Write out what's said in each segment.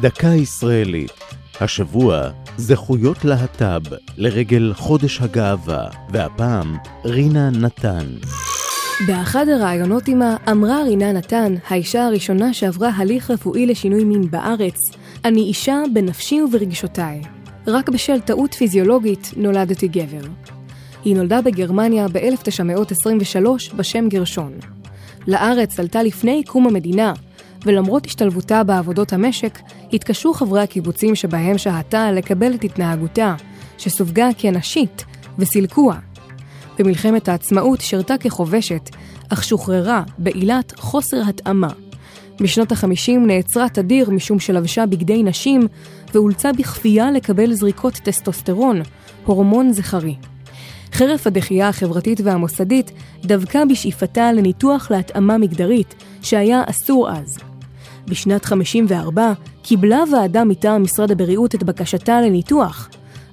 דקה ישראלית. השבוע זכויות להט"ב לרגל חודש הגאווה, והפעם רינה נתן. באחד הראיונות עימה אמרה רינה נתן, האישה הראשונה שעברה הליך רפואי לשינוי מין בארץ, אני אישה בנפשי וברגשותיי. רק בשל טעות פיזיולוגית נולדתי גבר. היא נולדה בגרמניה ב-1923 בשם גרשון. לארץ עלתה לפני קום המדינה, ולמרות השתלבותה בעבודות המשק, התקשו חברי הקיבוצים שבהם שהתה לקבל את התנהגותה, שסווגה כנשית, וסילקוה. במלחמת העצמאות שירתה כחובשת, אך שוחררה בעילת חוסר התאמה. בשנות ה-50 נעצרה תדיר משום שלבשה בגדי נשים ואולצה בכפייה לקבל זריקות טסטוסטרון, הורמון זכרי. חרף הדחייה החברתית והמוסדית דבקה בשאיפתה לניתוח להתאמה מגדרית, שהיה אסור אז. בשנת 54 קיבלה ועדה מטעם משרד הבריאות את בקשתה לניתוח,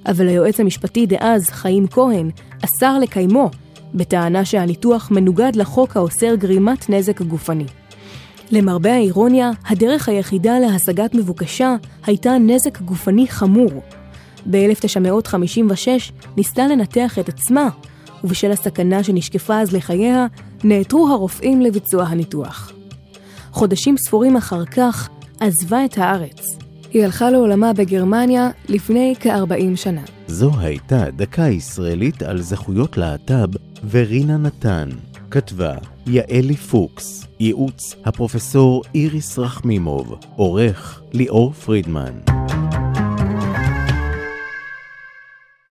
אבל היועץ המשפטי דאז, חיים כהן, אסר לקיימו, בטענה שהניתוח מנוגד לחוק האוסר גרימת נזק גופני. למרבה האירוניה, הדרך היחידה להשגת מבוקשה הייתה נזק גופני חמור. ב-1956 ניסתה לנתח את עצמה, ובשל הסכנה שנשקפה אז לחייה, נעתרו הרופאים לביצוע הניתוח. חודשים ספורים אחר כך עזבה את הארץ. היא הלכה לעולמה בגרמניה לפני כ-40 שנה. זו הייתה דקה ישראלית על זכויות להט"ב ורינה נתן. כתבה יעלי פוקס, ייעוץ הפרופסור איריס רחמימוב, עורך ליאור פרידמן.